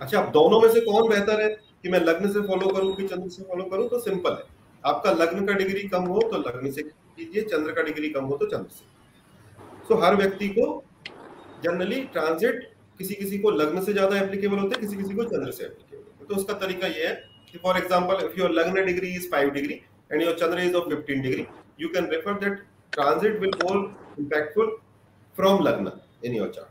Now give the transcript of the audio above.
अच्छा आप दोनों में से कौन बेहतर है कि मैं लग्न से फॉलो करूँ कि चंद्र से फॉलो करूँ? तो सिंपल है। आपका लग्न का डिग्री कम हो तो लग्न से कीजिए चंद्र का डिग्री कम हो तो चंद्र से। सो so, हर व्यक्ति को जनरली ट्रांजिट किसी किसी को लग्न से ज़्यादा एप्लीकेबल होते हैं किसी किसी को चंद्र से एप्लीकेबल होते हैं। तो उसका तरीका यह है कि for example if your lagna degree is five degree and your chandra is of 15 degree you can refer that transit will more impactful from lagna in your chart